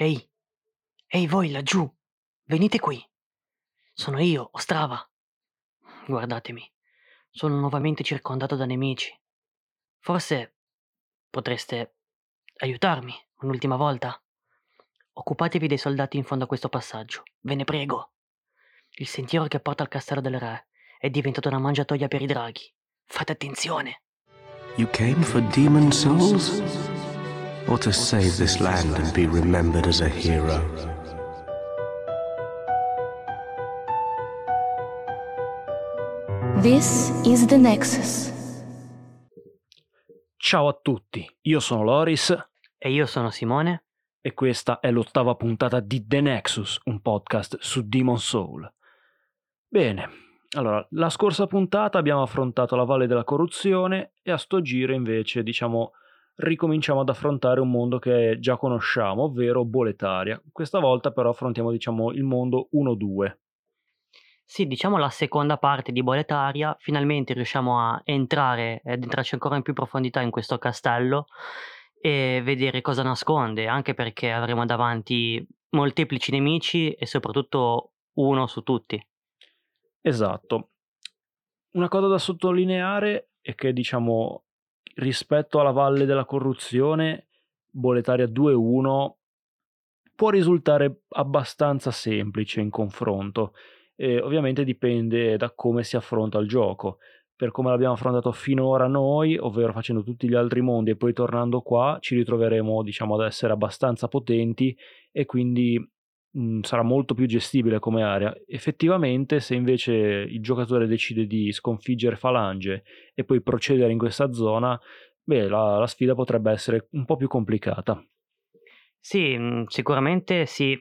Ehi, ehi voi laggiù, venite qui. Sono io, Ostrava. Guardatemi, sono nuovamente circondato da nemici. Forse potreste aiutarmi un'ultima volta? Occupatevi dei soldati in fondo a questo passaggio, ve ne prego. Il sentiero che porta al castello del re è diventato una mangiatoia per i draghi. Fate attenzione. You came for demon souls? Or to save this land and be remembered as a hero? This is the Nexus. Ciao a tutti, io sono Loris E io sono Simone. e questa è l'ottava puntata di The Nexus, un podcast su Demon Soul. Bene, allora, la scorsa puntata abbiamo affrontato la Valle della Corruzione e a sto giro invece, diciamo, ricominciamo ad affrontare un mondo che già conosciamo, ovvero Boletaria. Questa volta però affrontiamo, diciamo, il mondo 1-2. Sì, diciamo la seconda parte di Boletaria, finalmente riusciamo a entrare ed entrarci ancora in più profondità in questo castello e vedere cosa nasconde, anche perché avremo davanti molteplici nemici e soprattutto uno su tutti. Esatto. Una cosa da sottolineare è che, diciamo, rispetto alla Valle della Corruzione, Boletaria 2-1 può risultare abbastanza semplice in confronto. E ovviamente dipende da come si affronta il gioco. Per come l'abbiamo affrontato finora noi, ovvero facendo tutti gli altri mondi e poi tornando qua, ci ritroveremo, diciamo, ad essere abbastanza potenti e quindi sarà molto più gestibile come area. Effettivamente, se invece il giocatore decide di sconfiggere Falange e poi procedere in questa zona, beh, la, la sfida potrebbe essere un po' più complicata. Sì, sicuramente sì,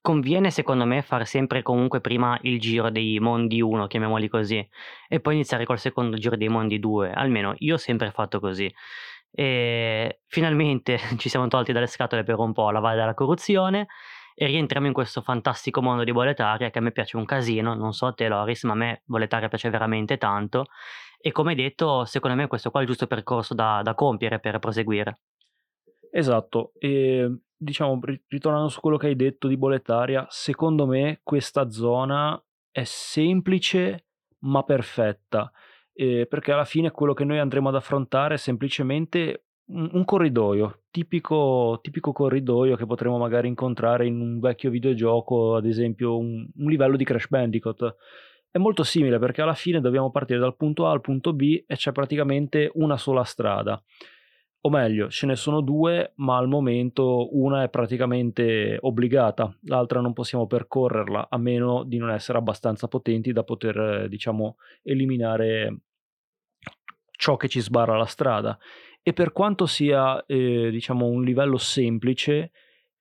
conviene secondo me fare sempre comunque prima il giro dei mondi 1, chiamiamoli così, e poi iniziare col secondo giro dei mondi 2, almeno io ho sempre fatto così. E finalmente ci siamo tolti dalle scatole per un po' la Valle della Corruzione e rientriamo in questo fantastico mondo di Boletaria che a me piace un casino, non so te Loris, ma a me Boletaria piace veramente tanto. E come detto secondo me questo qua è il giusto percorso da, da compiere per proseguire. Esatto, e diciamo, ri- ritornando su quello che hai detto di Boletaria, secondo me questa zona è semplice ma perfetta, eh, perché alla fine quello che noi andremo ad affrontare è semplicemente un, corridoio, tipico, tipico corridoio che potremo magari incontrare in un vecchio videogioco, ad esempio un, un livello di Crash Bandicoot. È molto simile perché alla fine dobbiamo partire dal punto A al punto B e c'è praticamente una sola strada o meglio, ce ne sono due, ma al momento una è praticamente obbligata, l'altra non possiamo percorrerla a meno di non essere abbastanza potenti da poter, diciamo, eliminare ciò che ci sbarra la strada. E per quanto sia, eh, diciamo, un livello semplice,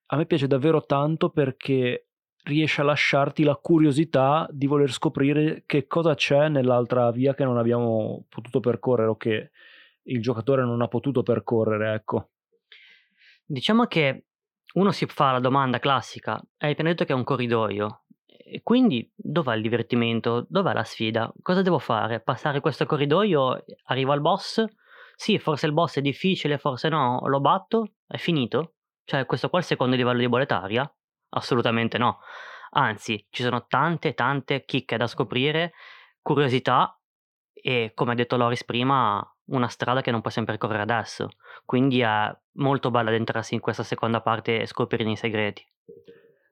a me piace davvero tanto perché riesce a lasciarti la curiosità di voler scoprire che cosa c'è nell'altra via che non abbiamo potuto percorrere o che il giocatore non ha potuto percorrere, ecco. Diciamo che uno si fa la domanda classica, hai appena detto che è un corridoio, quindi dov'è il divertimento? Dov'è la sfida? Cosa devo fare? Passare questo corridoio? Arrivo al boss? Sì, forse il boss è difficile, forse no, lo batto? È finito? Cioè, questo qua è il secondo livello di boletaria? Assolutamente no. Anzi, ci sono tante, tante chicche da scoprire, curiosità e, come ha detto Loris prima, una strada che non possiamo percorrere adesso. Quindi è molto bello addentrarsi in questa seconda parte e scoprire i segreti.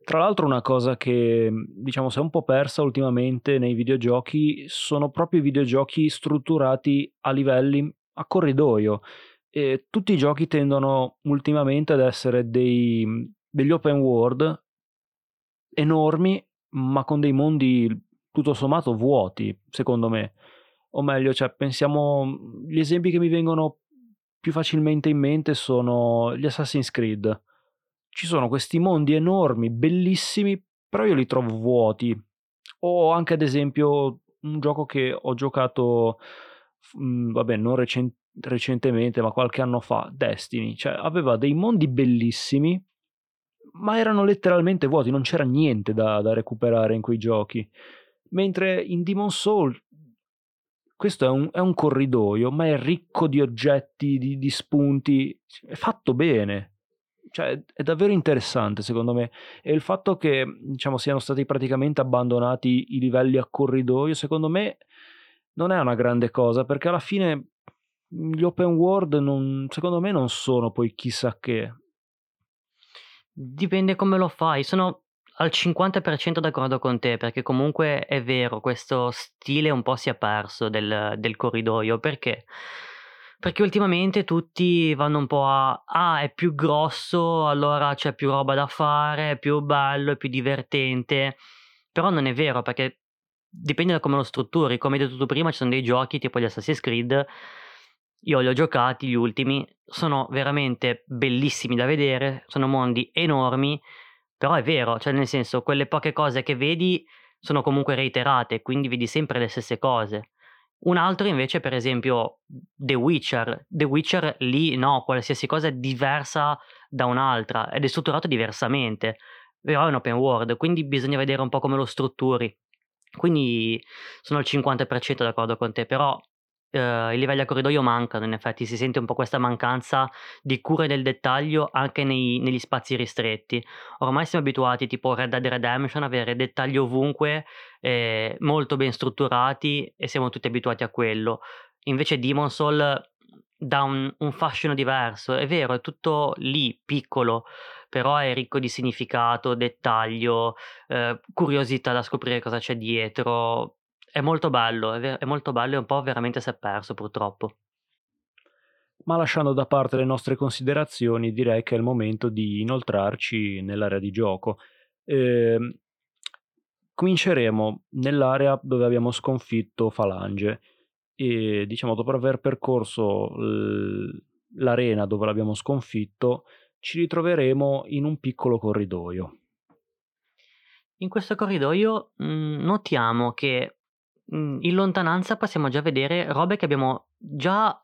Tra l'altro una cosa che diciamo si è un po' persa ultimamente nei videogiochi sono proprio i videogiochi strutturati a livelli a corridoio. E tutti i giochi tendono ultimamente ad essere dei, degli open world enormi, ma con dei mondi tutto sommato vuoti, secondo me. O meglio, cioè, pensiamo. Gli esempi che mi vengono più facilmente in mente sono gli Assassin's Creed. Ci sono questi mondi enormi, bellissimi, però io li trovo vuoti. O anche ad esempio un gioco che ho giocato, mh, vabbè, non recen- recentemente, ma qualche anno fa, Destiny. Cioè, aveva dei mondi bellissimi, ma erano letteralmente vuoti, non c'era niente da, da recuperare in quei giochi. Mentre in Demon Soul questo è un, è un, corridoio, ma è ricco di oggetti, di, di spunti, è fatto bene. cioè, è davvero interessante secondo me e il fatto che diciamo, siano stati praticamente abbandonati i livelli a corridoio secondo me non è una grande cosa perché alla fine gli open world non, secondo me non sono poi chissà che Dipende come lo fai. Sono al 50% d'accordo con te, perché comunque è vero, questo stile un po' si è perso del, del corridoio. Perché? Perché ultimamente tutti vanno un po' a ah, è più grosso, allora c'è più roba da fare, è più bello, è più divertente. Però non è vero, perché dipende da come lo strutturi. Come hai detto tu prima, ci sono dei giochi tipo gli Assassin's Creed io li ho giocati, gli ultimi, sono veramente bellissimi da vedere, sono mondi enormi, però è vero, cioè nel senso, quelle poche cose che vedi sono comunque reiterate, quindi vedi sempre le stesse cose. Un altro invece, per esempio, The Witcher. The Witcher lì no, qualsiasi cosa è diversa da un'altra ed è strutturato diversamente, però è un open world, quindi bisogna vedere un po' come lo strutturi. Quindi sono al 50% d'accordo con te, però eh, i livelli a corridoio mancano, in effetti si sente un po' questa mancanza di cura del dettaglio anche nei, negli spazi ristretti. Ormai siamo abituati, tipo Red Dead Redemption, a avere dettagli ovunque, eh, molto ben strutturati e siamo tutti abituati a quello. Invece Demon Soul dà un, un fascino diverso, è vero, è tutto lì, piccolo, però è ricco di significato, dettaglio, eh, curiosità da scoprire cosa c'è dietro è molto bello, è, ver- è molto bello e un po' veramente si è perso purtroppo. Ma lasciando da parte le nostre considerazioni, direi che è il momento di inoltrarci nell'area di gioco. Eh, cominceremo nell'area dove abbiamo sconfitto Falange e diciamo dopo aver percorso l'arena dove l'abbiamo sconfitto ci ritroveremo in un piccolo corridoio. In questo corridoio mh, mm, notiamo che Mhmm, in lontananza possiamo già vedere robe che abbiamo già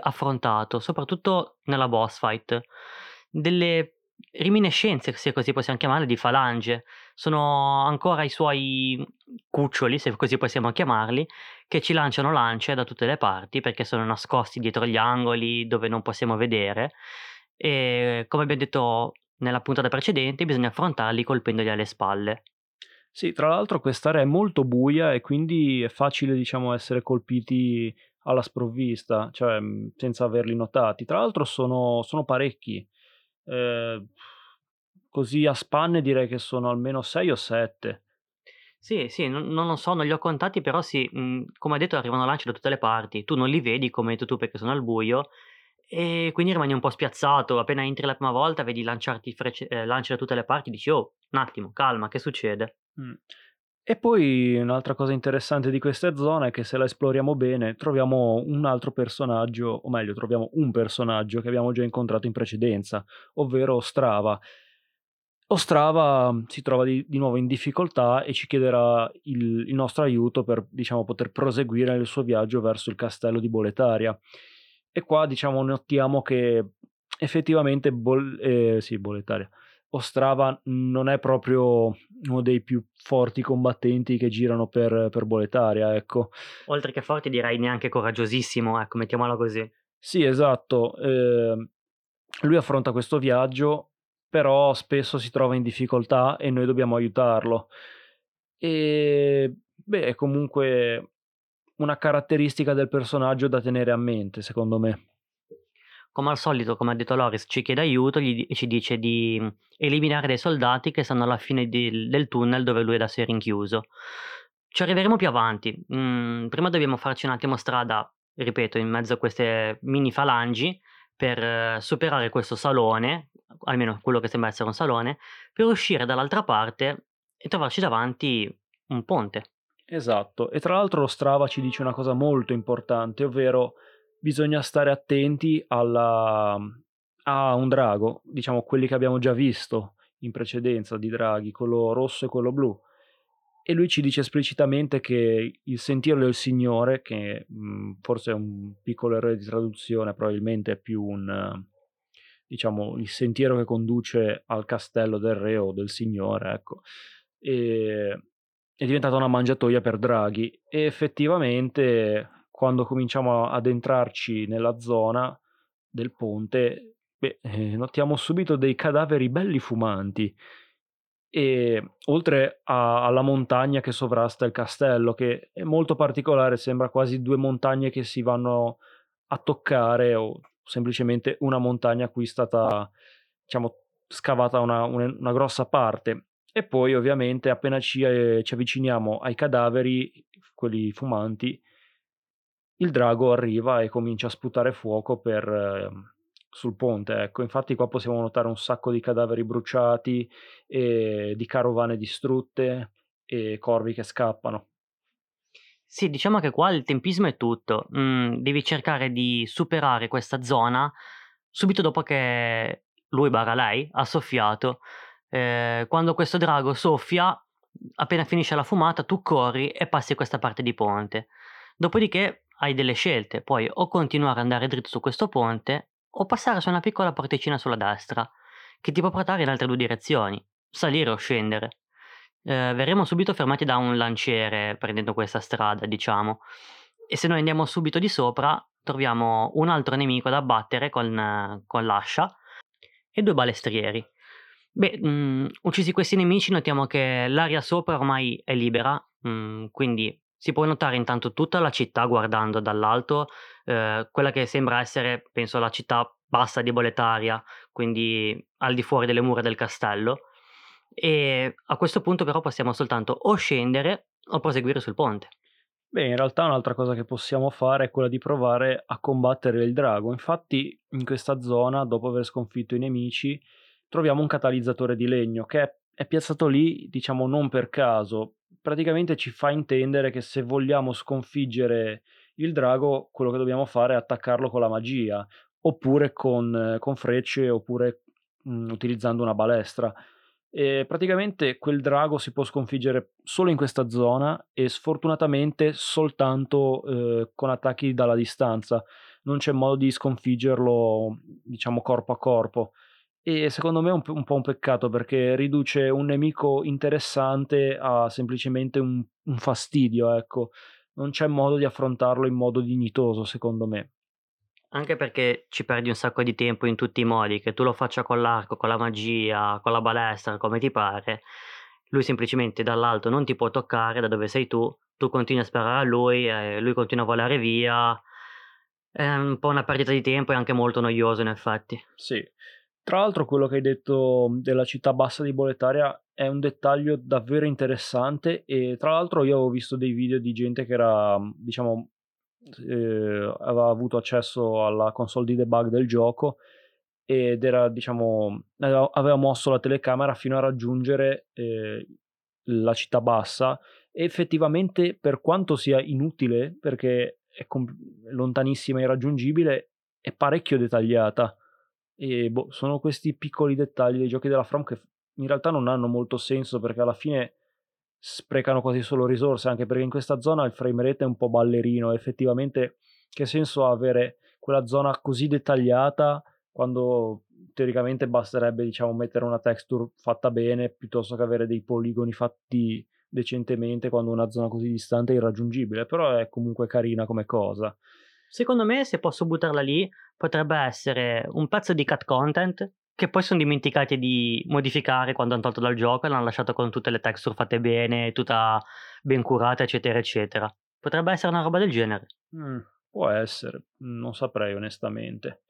affrontato, soprattutto nella boss fight. Delle riminiscenze, se così possiamo chiamarle, di Falange. Sono ancora i suoi cuccioli, se così possiamo chiamarli, che ci lanciano lance da tutte le parti perché sono nascosti dietro gli angoli dove non possiamo vedere. E come abbiamo detto nella puntata precedente, bisogna affrontarli colpendoli alle spalle. Sì, tra l'altro quest'area è molto buia e quindi è facile, diciamo, essere colpiti alla sprovvista, cioè mm, senza averli notati. Tra l'altro sono, sono parecchi. Eh, così a spanne direi che sono almeno 6 o 7. Sì, sì, non, non lo so, non li ho contati, però sì, mh, mm, come hai detto arrivano lanci da tutte le parti. Tu non li vedi, come hai detto tu, perché sono al buio, e quindi rimani un po' spiazzato. Appena entri la prima volta, vedi lanciarti frece- eh, lanci da tutte le parti, dici, oh, un attimo, calma, che succede? Mh. E poi un'altra cosa interessante di questa zona è che se la esploriamo bene troviamo un altro personaggio, o meglio troviamo un personaggio che abbiamo già incontrato in precedenza, ovvero Ostrava. Ostrava si trova di, di nuovo in difficoltà e ci chiederà il, il nostro aiuto per diciamo, poter proseguire il suo viaggio verso il castello di Boletaria. E qua diciamo notiamo che effettivamente Bol- eh, sì, Boletaria Ostrava non è proprio uno dei più forti combattenti che girano per, per Boletaria, ecco. Oltre che forti direi neanche coraggiosissimo, ecco, mettiamola così. Sì, esatto. Eh, lui affronta questo viaggio, però spesso si trova in difficoltà e noi dobbiamo aiutarlo. E beh, è comunque una caratteristica del personaggio da tenere a mente, secondo me come al solito, come ha detto Loris, ci chiede aiuto e ci dice di mm, eliminare dei soldati che stanno alla fine di, del tunnel dove lui è da sé rinchiuso. Ci arriveremo più avanti. Mm, prima dobbiamo farci un attimo strada, ripeto, in mezzo a queste mini falangi per eh, superare questo salone, almeno quello che sembra essere un salone, per uscire dall'altra parte e trovarci davanti un ponte. Esatto, e tra l'altro lo Strava ci dice una cosa molto importante, ovvero bisogna stare attenti alla, a un drago, diciamo quelli che abbiamo già visto in precedenza di draghi, quello rosso e quello blu. E lui ci dice esplicitamente che il sentiero del Signore, che mh, forse è un piccolo errore di traduzione, probabilmente è più un, diciamo, il sentiero che conduce al castello del re o del Signore, ecco, e, è diventata una mangiatoia per draghi. E effettivamente quando cominciamo ad entrarci nella zona del ponte beh, eh, notiamo subito dei cadaveri belli fumanti. E oltre a- alla montagna che sovrasta il castello, che è molto particolare, sembra quasi due montagne che si vanno a toccare o semplicemente una montagna a cui è stata, diciamo, scavata una, una, una grossa parte. E poi ovviamente appena ci, eh, ci avviciniamo ai cadaveri, quelli fumanti, il drago arriva e comincia a sputare fuoco per, eh, sul ponte. Ecco. Infatti qua possiamo notare un sacco di cadaveri bruciati, e di carovane distrutte e corvi che scappano. Sì, diciamo che qua il tempismo è tutto. Mm, devi cercare di superare questa zona subito dopo che lui barra lei ha soffiato. Eh, quando questo drago soffia, appena finisce la fumata, tu corri e passi questa parte di ponte. Dopodiché hai delle scelte, puoi o continuare ad andare dritto su questo ponte o passare su una piccola porticina sulla destra, che ti può portare in altre due direzioni, salire o scendere. Eh, verremo subito fermati da un lanciere prendendo questa strada, diciamo, e se noi andiamo subito di sopra troviamo un altro nemico da abbattere con, con l'ascia e due balestrieri. Beh, mh, mm, uccisi questi nemici notiamo che l'area sopra ormai è libera, mh, mm, quindi si può notare intanto tutta la città guardando dall'alto, eh, quella che sembra essere, penso, la città bassa di Boletaria, quindi al di fuori delle mura del castello. E a questo punto però possiamo soltanto o scendere o proseguire sul ponte. Beh, in realtà un'altra cosa che possiamo fare è quella di provare a combattere il drago. Infatti, in questa zona, dopo aver sconfitto i nemici, troviamo un catalizzatore di legno che è, piazzato lì, diciamo, non per caso, praticamente ci fa intendere che se vogliamo sconfiggere il drago, quello che dobbiamo fare è attaccarlo con la magia, oppure con, con frecce, oppure mh, mm, utilizzando una balestra. E praticamente quel drago si può sconfiggere solo in questa zona e sfortunatamente soltanto eh, con attacchi dalla distanza. Non c'è modo di sconfiggerlo, diciamo, corpo a corpo. E secondo me è un, un po' un peccato perché riduce un nemico interessante a semplicemente un, un fastidio, ecco. Non c'è modo di affrontarlo in modo dignitoso, secondo me. Anche perché ci perdi un sacco di tempo in tutti i modi, che tu lo faccia con l'arco, con la magia, con la balestra, come ti pare. Lui semplicemente dall'alto non ti può toccare da dove sei tu, tu continui a sparare a lui, eh, lui continua a volare via. È un po' una perdita di tempo e anche molto noioso in effetti. Sì, tra l'altro quello che hai detto della città bassa di Boletaria è un dettaglio davvero interessante e tra l'altro io avevo visto dei video di gente che era, diciamo, eh, aveva avuto accesso alla console di debug del gioco ed era, diciamo, aveva mosso la telecamera fino a raggiungere eh, la città bassa. E effettivamente per quanto sia inutile perché è comp- lontanissima e irraggiungibile è parecchio dettagliata. E boh, sono questi piccoli dettagli dei giochi della From che in realtà non hanno molto senso perché alla fine sprecano quasi solo risorse, anche perché in questa zona il frame rate è un po' ballerino. Effettivamente, che senso ha avere quella zona così dettagliata quando teoricamente basterebbe diciamo mettere una texture fatta bene piuttosto che avere dei poligoni fatti decentemente quando una zona così distante è irraggiungibile però è comunque carina come cosa Secondo me, se posso buttarla lì, potrebbe essere un pezzo di cut content che poi sono dimenticati di modificare quando hanno tolto dal gioco e l'hanno lasciato con tutte le texture fatte bene, tutta ben curata, eccetera, eccetera. Potrebbe essere una roba del genere. Mm, può essere, non saprei onestamente.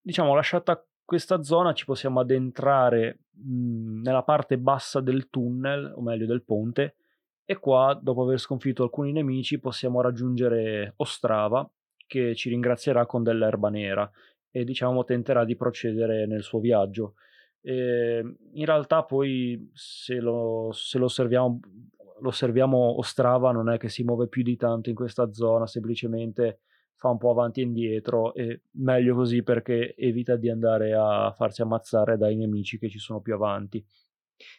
Diciamo, lasciata questa zona ci possiamo addentrare mh, mm, nella parte bassa del tunnel, o meglio del ponte, e qua, dopo aver sconfitto alcuni nemici, possiamo raggiungere Ostrava, che ci ringrazierà con dell'erba nera e diciamo tenterà di procedere nel suo viaggio. E in realtà poi se lo, se lo osserviamo, lo osserviamo Ostrava non è che si muove più di tanto in questa zona, semplicemente fa un po' avanti e indietro e meglio così perché evita di andare a farsi ammazzare dai nemici che ci sono più avanti.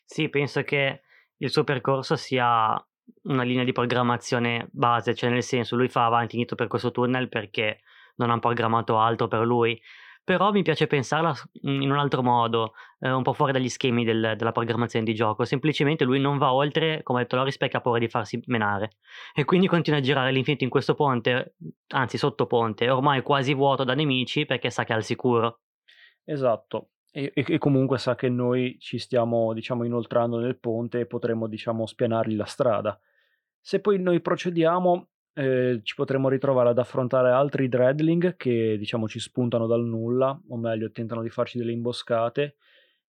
Sì, penso che il suo percorso sia una linea di programmazione base, cioè nel senso lui fa avanti e indietro per questo tunnel perché non hanno programmato altro per lui. Però mi piace pensarla in un altro modo, eh, un po' fuori dagli schemi del, della programmazione di gioco. Semplicemente lui non va oltre, come ha detto Loris, perché ha paura di farsi menare. E quindi continua a girare all'infinito in questo ponte, anzi sotto ponte, ormai quasi vuoto da nemici perché sa che è al sicuro. Esatto. E, e- comunque sa che noi ci stiamo, diciamo, inoltrando nel ponte e potremo, diciamo, spianargli la strada. Se poi noi procediamo, eh, ci potremo ritrovare ad affrontare altri dreadling che, diciamo, ci spuntano dal nulla, o meglio, tentano di farci delle imboscate,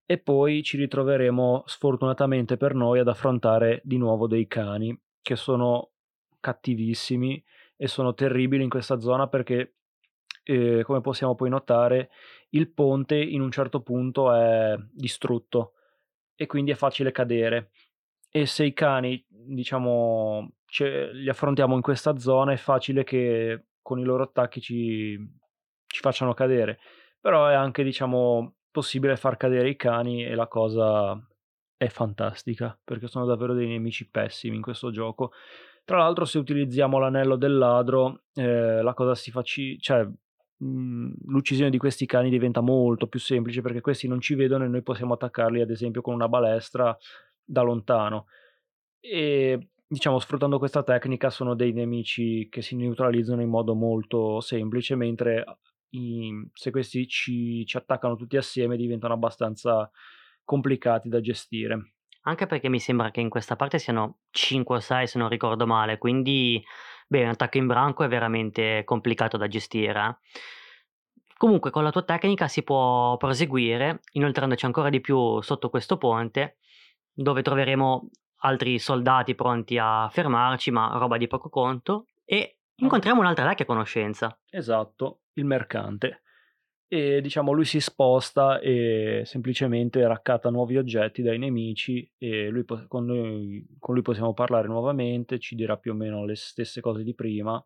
e poi ci ritroveremo, sfortunatamente per noi, ad affrontare di nuovo dei cani, che sono cattivissimi e sono terribili in questa zona perché, eh, come possiamo poi notare, il ponte in un certo punto è distrutto e quindi è facile cadere. E se i cani, diciamo, li affrontiamo in questa zona, è facile che con i loro attacchi ci, ci facciano cadere. Però è anche, diciamo, possibile far cadere i cani e la cosa è fantastica, perché sono davvero dei nemici pessimi in questo gioco. Tra l'altro, se utilizziamo l'anello del ladro, eh, la cosa si fa... cioè, mh, l'uccisione di questi cani diventa molto più semplice perché questi non ci vedono e noi possiamo attaccarli, ad esempio, con una balestra da lontano. E diciamo, sfruttando questa tecnica, sono dei nemici che si neutralizzano in modo molto semplice, mentre i, se questi ci, ci attaccano tutti assieme diventano abbastanza complicati da gestire. Anche perché mi sembra che in questa parte siano 5 o 6 se non ricordo male, quindi beh, un attacco in branco è veramente complicato da gestire. eh. Comunque con la tua tecnica si può proseguire, inoltrandoci ancora di più sotto questo ponte, dove troveremo altri soldati pronti a fermarci, ma roba di poco conto, e incontriamo un'altra vecchia conoscenza. Esatto, il mercante. E diciamo lui si sposta e semplicemente raccatta nuovi oggetti dai nemici e lui con, noi, con lui possiamo parlare nuovamente, ci dirà più o meno le stesse cose di prima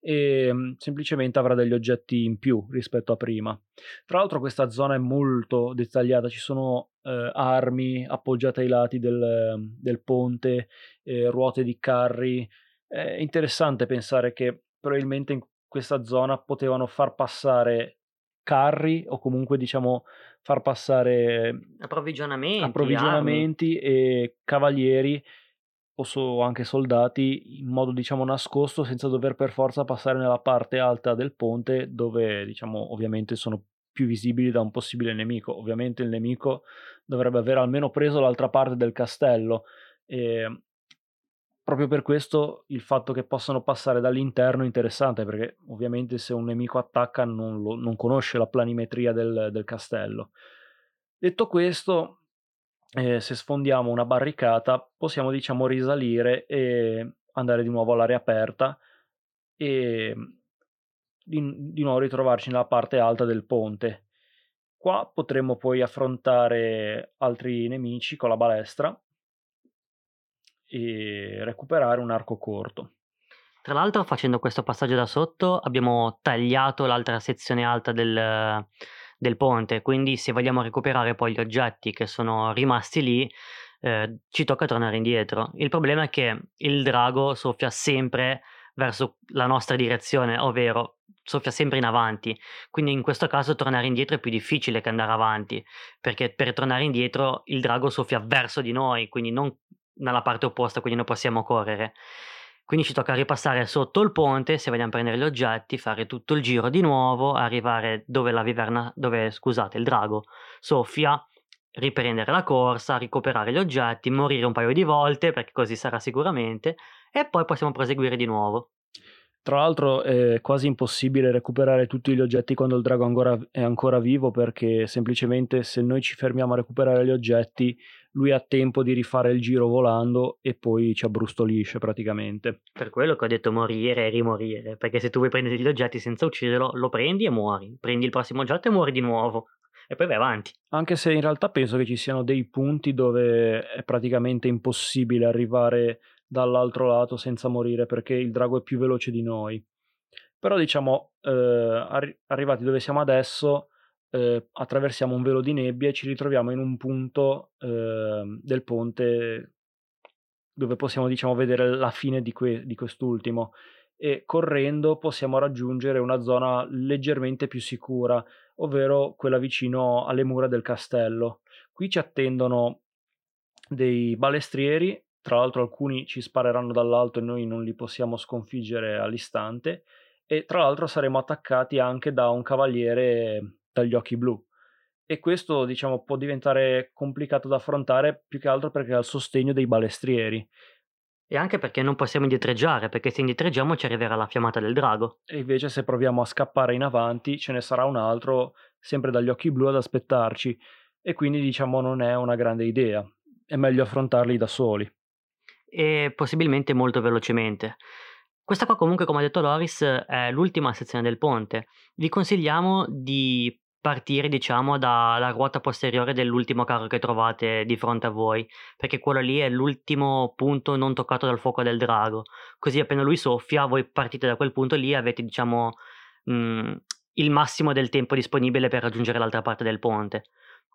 e mm, semplicemente avrà degli oggetti in più rispetto a prima. Tra l'altro questa zona è molto dettagliata, ci sono eh, armi appoggiate ai lati del, del ponte, eh, ruote di carri. È interessante pensare che probabilmente in questa zona potevano far passare carri o comunque diciamo far passare Approvvigionamenti, approvvigionamenti e cavalieri o so- anche soldati in modo diciamo nascosto senza dover per forza passare nella parte alta del ponte dove diciamo ovviamente sono più visibili da un possibile nemico. Ovviamente il nemico dovrebbe aver almeno preso l'altra parte del castello e proprio per questo il fatto che possano passare dall'interno è interessante perché ovviamente se un nemico attacca non, lo- non conosce la planimetria del, del castello. Detto questo, eh, se sfondiamo una barricata possiamo diciamo risalire e andare di nuovo all'aria aperta e di, di nuovo ritrovarci nella parte alta del ponte. Qua potremmo poi affrontare altri nemici con la balestra e recuperare un arco corto. Tra l'altro, facendo questo passaggio da sotto, abbiamo tagliato l'altra sezione alta del, del ponte, quindi se vogliamo recuperare poi gli oggetti che sono rimasti lì, eh, ci tocca tornare indietro. Il problema è che il drago soffia sempre verso la nostra direzione, ovvero soffia sempre in avanti. Quindi in questo caso tornare indietro è più difficile che andare avanti, perché per tornare indietro il drago soffia verso di noi, quindi non nella parte opposta, quindi noi possiamo correre. Quindi ci tocca ripassare sotto il ponte se vogliamo prendere gli oggetti, fare tutto il giro di nuovo, arrivare dove la viverna, dove scusate, il drago soffia, riprendere la corsa, recuperare gli oggetti, morire un paio di volte perché così sarà sicuramente e poi possiamo proseguire di nuovo. Tra l'altro è quasi impossibile recuperare tutti gli oggetti quando il drago ancora, è ancora vivo perché semplicemente se noi ci fermiamo a recuperare gli oggetti lui ha tempo di rifare il giro volando e poi ci abbrustolisce praticamente. Per quello che ho detto morire e rimorire, perché se tu vuoi prendere gli oggetti senza ucciderlo, lo prendi e muori, prendi il prossimo oggetto e muori di nuovo e poi vai avanti. Anche se in realtà penso che ci siano dei punti dove è praticamente impossibile arrivare dall'altro lato senza morire perché il drago è più veloce di noi. Però diciamo, eh, arri- arrivati dove siamo adesso, eh, attraversiamo un velo di nebbia e ci ritroviamo in un punto eh, del ponte dove possiamo diciamo vedere la fine di, que- di quest'ultimo e correndo possiamo raggiungere una zona leggermente più sicura, ovvero quella vicino alle mura del castello. Qui ci attendono dei balestrieri, tra l'altro alcuni ci spareranno dall'alto e noi non li possiamo sconfiggere all'istante e tra l'altro saremo attaccati anche da un cavaliere dagli occhi blu. e questo diciamo può diventare complicato da affrontare più che altro perché ha il sostegno dei balestrieri. E anche perché non possiamo indietreggiare, perché se indietreggiamo ci arriverà la fiammata del drago. E invece se proviamo a scappare in avanti ce ne sarà un altro sempre dagli occhi blu ad aspettarci e quindi diciamo non è una grande idea. È meglio affrontarli da soli. E possibilmente molto velocemente. Questa qua comunque, come ha detto Loris, è l'ultima sezione del ponte. Vi consigliamo di partire, diciamo, dalla ruota posteriore dell'ultimo carro che trovate di fronte a voi, perché quello lì è l'ultimo punto non toccato dal fuoco del drago. Così appena lui soffia, voi partite da quel punto lì e avete, diciamo, mh, il massimo del tempo disponibile per raggiungere l'altra parte del ponte.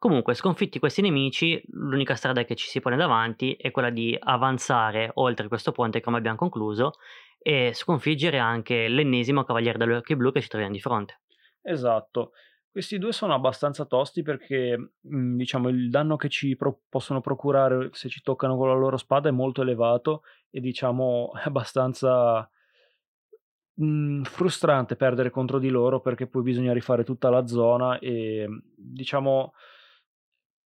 Comunque, sconfitti questi nemici, l'unica strada che ci si pone davanti è quella di avanzare oltre questo ponte, come abbiamo concluso, e sconfiggere anche l'ennesimo cavaliere dagli occhi blu che ci troviamo di fronte. Esatto. Questi due sono abbastanza tosti perché, mhmm, diciamo, il danno che ci pro possono procurare se ci toccano con la loro spada è molto elevato e diciamo è abbastanza, mhmm, frustrante perdere contro di loro perché poi bisogna rifare tutta la zona e, diciamo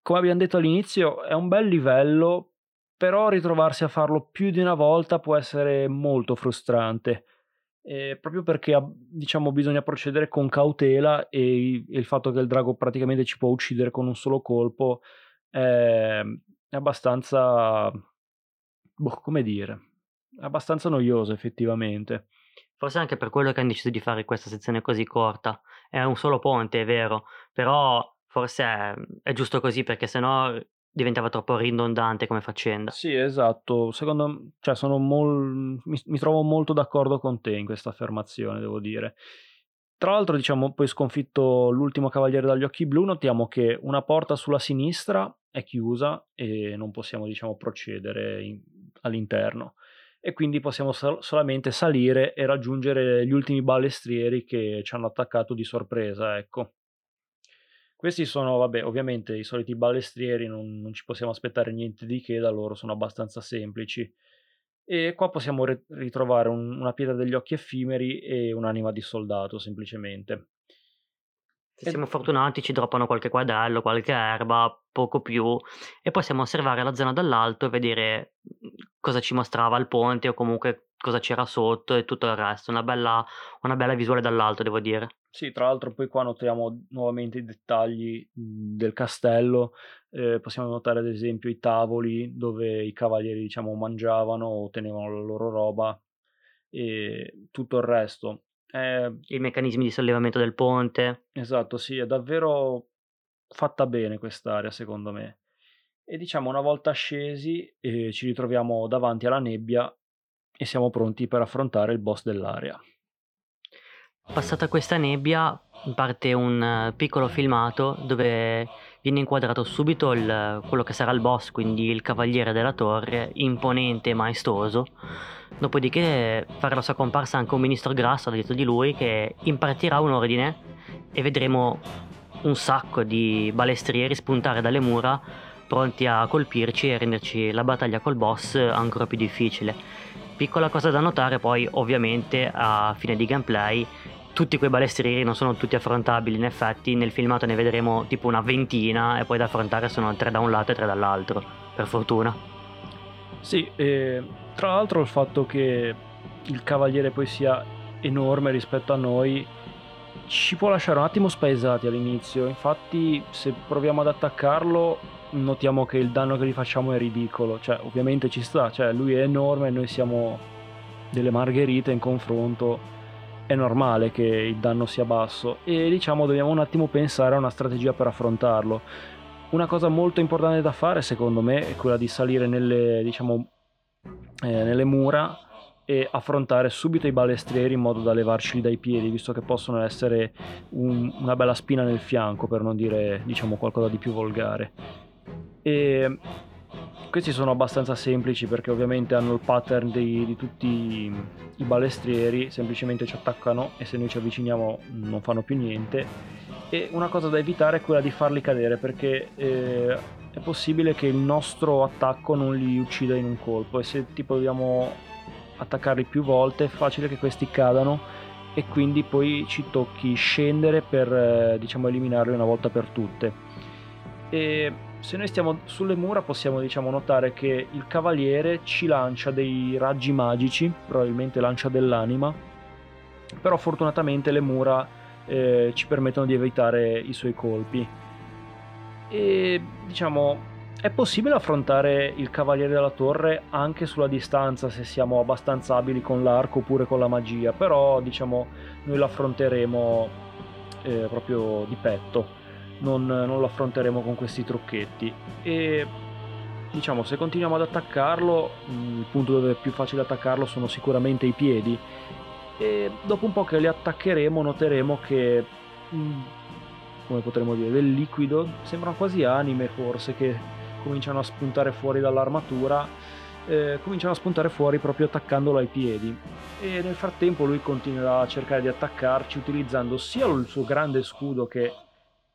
come abbiam detto all'inizio è un bel livello, però ritrovarsi a farlo più di una volta può essere molto frustrante. Ehm, proprio perché diciamo bisogna procedere con cautela e e il fatto che il drago praticamente ci può uccidere con un solo colpo, ehm, è abbastanza boh, come dire, è abbastanza noioso effettivamente. Forse anche per quello che han deciso di fare questa sezione così corta. È un solo ponte, è vero, però forse è è giusto così perché se no diventava troppo ridondante come faccenda. Sì, esatto. Secondo cioè sono mol mi mi trovo molto d'accordo con te in questa affermazione, devo dire. Tra l'altro, diciamo, poi sconfitto l'ultimo cavaliere dagli occhi blu, notiamo che una porta sulla sinistra è chiusa e non possiamo, diciamo, procedere in all'interno e quindi possiamo sol solamente salire e raggiungere gli ultimi balestrieri che ci hanno attaccato di sorpresa, ecco. Questi sono, vabbè, ovviamente i soliti balestrieri, non non ci possiamo aspettare niente di che da loro, sono abbastanza semplici. E qua possiamo re ritrovare un una pietra degli occhi effimeri e un'anima di soldato semplicemente. Se siamo fortunati ci droppano qualche quadello, qualche erba, poco più, e possiamo osservare la zona dall'alto e vedere, mhmm, cosa ci mostrava il ponte o comunque cosa c'era sotto e tutto il resto. Una bella una bella visuale dall'alto devo dire. Sì, tra l'altro poi qua notiamo nuovamente i dettagli, mhmm, del castello, ehm, possiamo notare ad esempio i tavoli dove i cavalieri, diciamo, mangiavano o tenevano la loro roba e tutto il resto. Ehm I meccanismi di sollevamento del ponte. Esatto, sì, è davvero fatta bene quest'area secondo me. E diciamo una volta scesi, ehm, ci ritroviamo davanti alla nebbia e siamo pronti per affrontare il boss dell'area. Passata questa nebbia parte un piccolo filmato dove viene inquadrato subito il quello che sarà il boss, quindi il cavaliere della torre, imponente e maestoso. Dopodiché farà la sua comparsa anche un ministro grasso dietro di lui che impartirà un ordine e vedremo un sacco di balestrieri spuntare dalle mura pronti a colpirci e renderci la battaglia col boss ancora più difficile. Piccola cosa da notare poi ovviamente a fine di gameplay tutti quei balestrieri non sono tutti affrontabili, in effetti nel filmato ne vedremo tipo una ventina e poi da affrontare sono tre da un lato e tre dall'altro, per fortuna. Sì, e tra l'altro il fatto che il cavaliere poi sia enorme rispetto a noi ci può lasciare un attimo spaesati all'inizio, infatti se proviamo ad attaccarlo notiamo che il danno che gli facciamo è ridicolo, cioè ovviamente ci sta, cioè lui è enorme e noi siamo delle margherite in confronto è normale che il danno sia basso e diciamo dobbiamo un attimo pensare a una strategia per affrontarlo. Una cosa molto importante da fare secondo me è quella di salire nelle, diciamo, eh, nelle mura e affrontare subito i balestrieri in modo da levarceli dai piedi, visto che possono essere un, una bella spina nel fianco, per non dire diciamo qualcosa di più volgare. E questi sono abbastanza semplici perché ovviamente hanno il pattern di, di tutti i balestrieri, semplicemente ci attaccano e se noi ci avviciniamo non fanno più niente. E una cosa da evitare è quella di farli cadere perché eh, è possibile che il nostro attacco non li uccida in un colpo e se tipo dobbiamo attaccarli più volte è facile che questi cadano e quindi poi ci tocchi scendere per eh, diciamo eliminarli una volta per tutte E se noi stiamo sulle mura possiamo diciamo notare che il cavaliere ci lancia dei raggi magici, probabilmente lancia dell'anima, però fortunatamente le mura eh, ci permettono di evitare i suoi colpi. E diciamo è possibile affrontare il Cavaliere della Torre anche sulla distanza se siamo abbastanza abili con l'arco oppure con la magia, però diciamo noi lo affronteremo eh, proprio di petto, non, non lo affronteremo con questi trucchetti. E diciamo se continuiamo ad attaccarlo, il punto dove è più facile attaccarlo sono sicuramente i piedi e dopo un po' che li attaccheremo noteremo che mm, come potremmo dire del liquido sembrano quasi anime forse che cominciano a spuntare fuori dall'armatura eh, cominciano a spuntare fuori proprio attaccandolo ai piedi e nel frattempo lui continuerà a cercare di attaccarci utilizzando sia il suo grande scudo che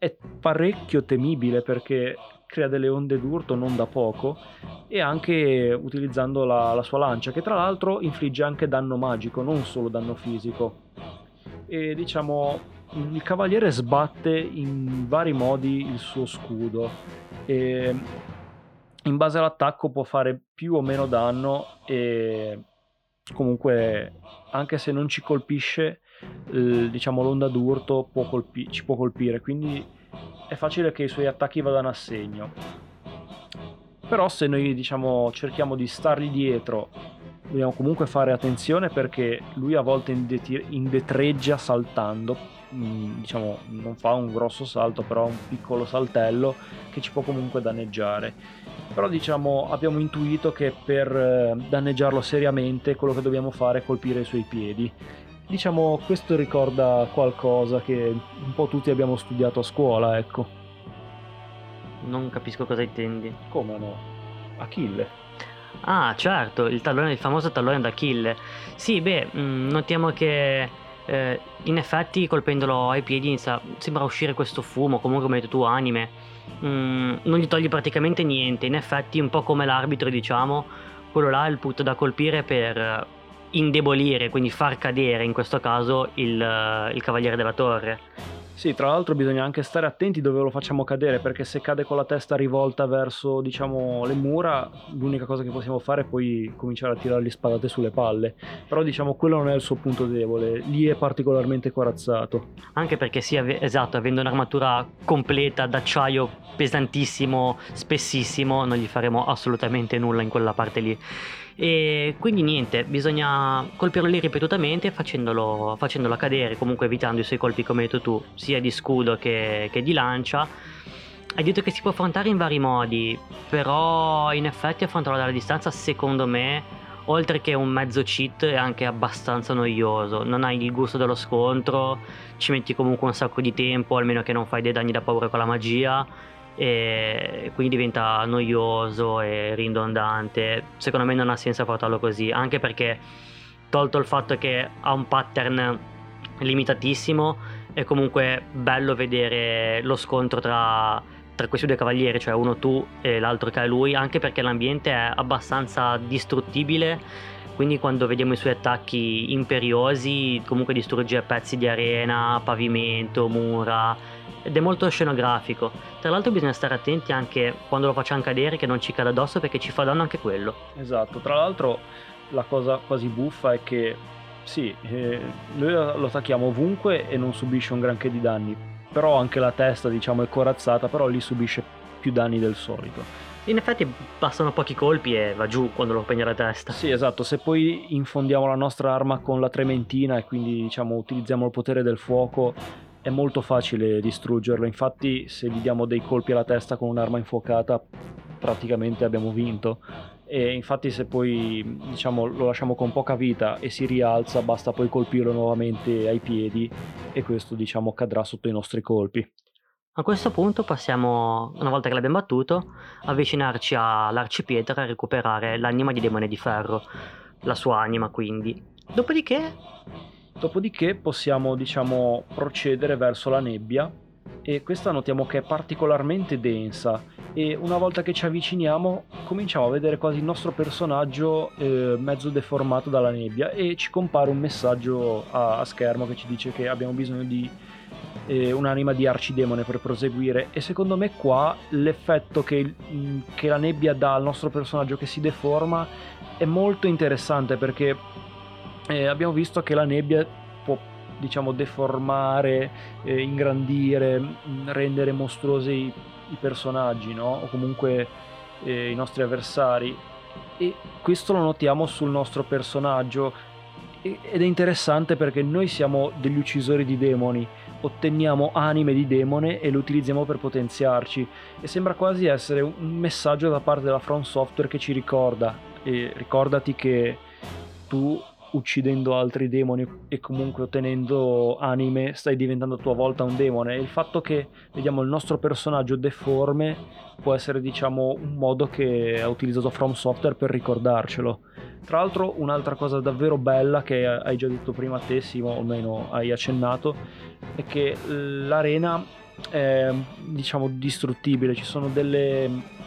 è parecchio temibile perché crea delle onde d'urto non da poco e anche utilizzando la, la sua lancia che tra l'altro infligge anche danno magico non solo danno fisico. E diciamo il cavaliere sbatte in vari modi il suo scudo e in base all'attacco può fare più o meno danno e comunque anche se non ci colpisce diciamo l'onda d'urto può colpi- ci può colpire quindi è facile che i suoi attacchi vadano a segno. Però se noi diciamo cerchiamo di stargli dietro dobbiamo comunque fare attenzione perché lui a volte indetreggia saltando mm, diciamo non fa un grosso salto però un piccolo saltello che ci può comunque danneggiare. Però diciamo abbiamo intuito che per eh, danneggiarlo seriamente quello che dobbiamo fare è colpire i suoi piedi diciamo questo ricorda qualcosa che un po' tutti abbiamo studiato a scuola ecco non capisco cosa intendi come no? Achille Ah, certo, il, tallone, il famoso tallone d'Achille. Sì, beh, mm, notiamo che eh, in effetti colpendolo ai piedi inizia, sembra uscire questo fumo, comunque come hai detto tu, anime. Mm, non gli togli praticamente niente, in effetti un po' come l'arbitro diciamo, quello là è il punto da colpire per indebolire, quindi far cadere in questo caso il, il Cavaliere della Torre. Sì, tra l'altro bisogna anche stare attenti dove lo facciamo cadere, perché se cade con la testa rivolta verso, diciamo, le mura, l'unica cosa che possiamo fare è poi cominciare a tirargli spadate sulle palle. Però, diciamo, quello non è il suo punto debole, lì è particolarmente corazzato. Anche perché sì, esatto, avendo un'armatura completa d'acciaio pesantissimo, spessissimo, non gli faremo assolutamente nulla in quella parte lì. E quindi niente, bisogna colpirlo lì ripetutamente facendolo, facendolo cadere, comunque evitando i suoi colpi come hai detto tu, sia di scudo che, che di lancia. Hai detto che si può affrontare in vari modi, però in effetti affrontarlo dalla distanza secondo me, oltre che un mezzo cheat, è anche abbastanza noioso. Non hai il gusto dello scontro, ci metti comunque un sacco di tempo, almeno che non fai dei danni da paura con la magia e quindi diventa noioso e ridondante. Secondo me non ha senso affrontarlo così, anche perché tolto il fatto che ha un pattern limitatissimo, è comunque bello vedere lo scontro tra, tra questi due cavalieri, cioè uno tu e l'altro che è lui, anche perché l'ambiente è abbastanza distruttibile quindi quando vediamo i suoi attacchi imperiosi comunque distrugge pezzi di arena, pavimento, mura ed è molto scenografico. Tra l'altro bisogna stare attenti anche quando lo facciamo cadere che non ci cade addosso perché ci fa danno anche quello. Esatto, tra l'altro la cosa quasi buffa è che sì, eh, noi lo attacchiamo ovunque e non subisce un granché di danni, però anche la testa diciamo è corazzata, però lì subisce più danni del solito. In effetti bastano pochi colpi e va giù quando lo pegna la testa. Sì, esatto. Se poi infondiamo la nostra arma con la trementina e quindi diciamo utilizziamo il potere del fuoco, è molto facile distruggerlo. Infatti, se gli diamo dei colpi alla testa con un'arma infuocata, praticamente abbiamo vinto. E infatti, se poi diciamo, lo lasciamo con poca vita e si rialza, basta poi colpirlo nuovamente ai piedi e questo diciamo cadrà sotto i nostri colpi. A questo punto possiamo, una volta che l'abbiamo battuto, avvicinarci all'arcipietra e recuperare l'anima di Demone di Ferro, la sua anima quindi. Dopodiché Dopodiché possiamo, diciamo, procedere verso la nebbia. E questa notiamo che è particolarmente densa. E una volta che ci avviciniamo cominciamo a vedere quasi il nostro personaggio eh, mezzo deformato dalla nebbia. E ci compare un messaggio a, a, schermo che ci dice che abbiamo bisogno di eh, un'anima di arcidemone per proseguire. E secondo me qua l'effetto che, che la nebbia dà al nostro personaggio che si deforma è molto interessante perché eh, abbiamo visto che la nebbia può diciamo deformare, eh, ingrandire, rendere mostruosi i, i personaggi, no? O comunque eh, i nostri avversari. E questo lo notiamo sul nostro personaggio ed è interessante perché noi siamo degli uccisori di demoni, otteniamo anime di demone e le utilizziamo per potenziarci e sembra quasi essere un messaggio da parte della From Software che ci ricorda e ricordati che tu uccidendo altri demoni e comunque ottenendo anime stai diventando a tua volta un demone. E il fatto che vediamo il nostro personaggio deforme può essere diciamo un modo che ha utilizzato From Software per ricordarcelo. Tra l'altro un'altra cosa davvero bella che hai già detto prima a te Simo o almeno hai accennato è che l'arena è diciamo distruttibile. Ci sono delle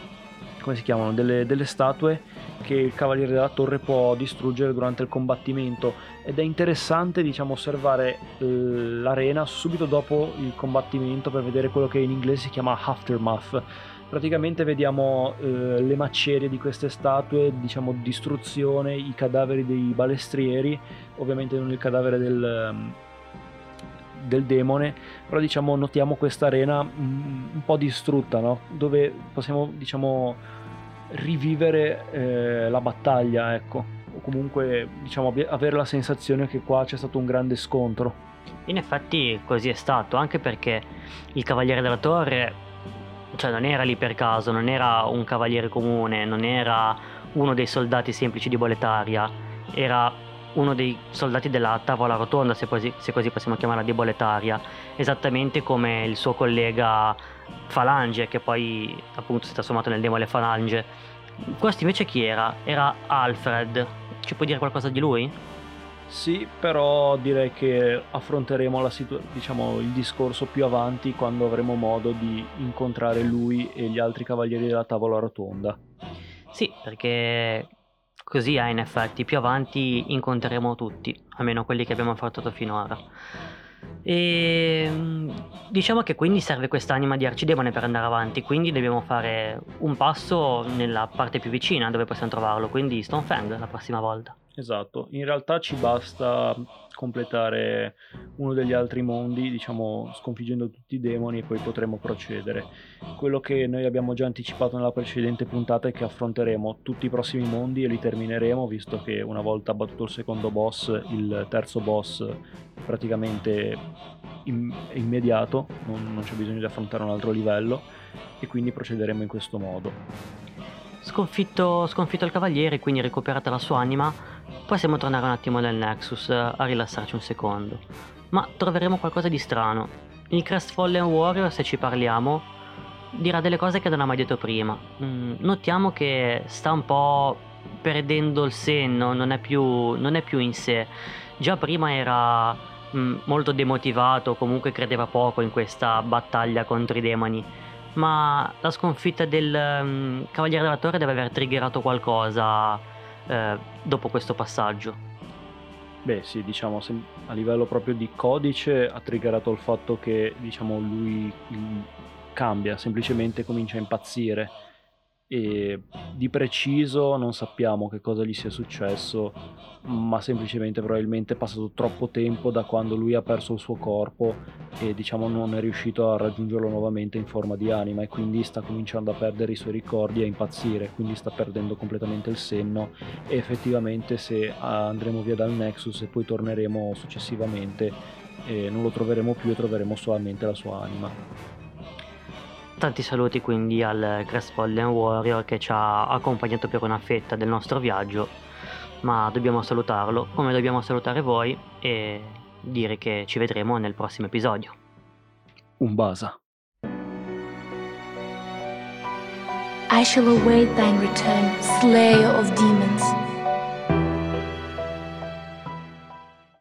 come si chiamano delle, delle statue che il Cavaliere della Torre può distruggere durante il combattimento. Ed è interessante diciamo osservare eh, l'arena subito dopo il combattimento per vedere quello che in inglese si chiama aftermath. Praticamente vediamo eh, le macerie di queste statue diciamo distruzione i cadaveri dei balestrieri ovviamente non il cadavere del um, del demone, però diciamo notiamo questa arena un, un po' distrutta, no? dove possiamo diciamo rivivere eh, la battaglia, ecco, o comunque diciamo avere la sensazione che qua c'è stato un grande scontro. In effetti così è stato, anche perché il Cavaliere della Torre, cioè non era lì per caso, non era un cavaliere comune, non era uno dei soldati semplici di Boletaria, era uno dei soldati della tavola rotonda, se così, se così possiamo chiamarla, di Boletaria, esattamente come il suo collega Falange, che poi appunto si è trasformato nel demone Falange. Questo invece chi era? Era Alfred. Ci puoi dire qualcosa di lui? Sì, però direi che affronteremo situ- diciamo, il discorso più avanti quando avremo modo di incontrare lui e gli altri cavalieri della tavola rotonda. Sì, perché così è in effetti, più avanti incontreremo tutti, almeno quelli che abbiamo affrontato finora. E ehm, diciamo che quindi serve quest'anima di arcidemone per andare avanti, quindi dobbiamo fare un passo nella parte più vicina dove possiamo trovarlo, quindi Stonefang la prossima volta. Esatto, in realtà ci basta completare uno degli altri mondi, diciamo sconfiggendo tutti i demoni e poi potremo procedere. Quello che noi abbiamo già anticipato nella precedente puntata è che affronteremo tutti i prossimi mondi e li termineremo, visto che una volta battuto il secondo boss, il terzo boss praticamente è immediato, non, non c'è bisogno di affrontare un altro livello e quindi procederemo in questo modo. Sconfitto, sconfitto il cavaliere, quindi recuperata la sua anima, possiamo tornare un attimo nel Nexus a rilassarci un secondo. Ma troveremo qualcosa di strano. Il Crestfallen Warrior, se ci parliamo, dirà delle cose che non ha mai detto prima. Mm, notiamo che sta un po' perdendo il senno, non è più, non è più in sé. Già prima era mm, molto demotivato, comunque credeva poco in questa battaglia contro i demoni. Ma la sconfitta del um, Cavaliere della Torre deve aver triggerato qualcosa eh, dopo questo passaggio. Beh sì, diciamo a livello proprio di codice ha triggerato il fatto che diciamo lui cambia, semplicemente comincia a impazzire e di preciso non sappiamo che cosa gli sia successo, ma semplicemente probabilmente è passato troppo tempo da quando lui ha perso il suo corpo e diciamo non è riuscito a raggiungerlo nuovamente in forma di anima e quindi sta cominciando a perdere i suoi ricordi e a impazzire, quindi sta perdendo completamente il senno e effettivamente se andremo via dal Nexus e poi torneremo successivamente eh, non lo troveremo più e troveremo solamente la sua anima. Tanti saluti quindi al Crestfallen Warrior che ci ha accompagnato per una fetta del nostro viaggio, ma dobbiamo salutarlo come dobbiamo salutare voi e dire che ci vedremo nel prossimo episodio. Un basa. I shall await thine return, slayer of demons.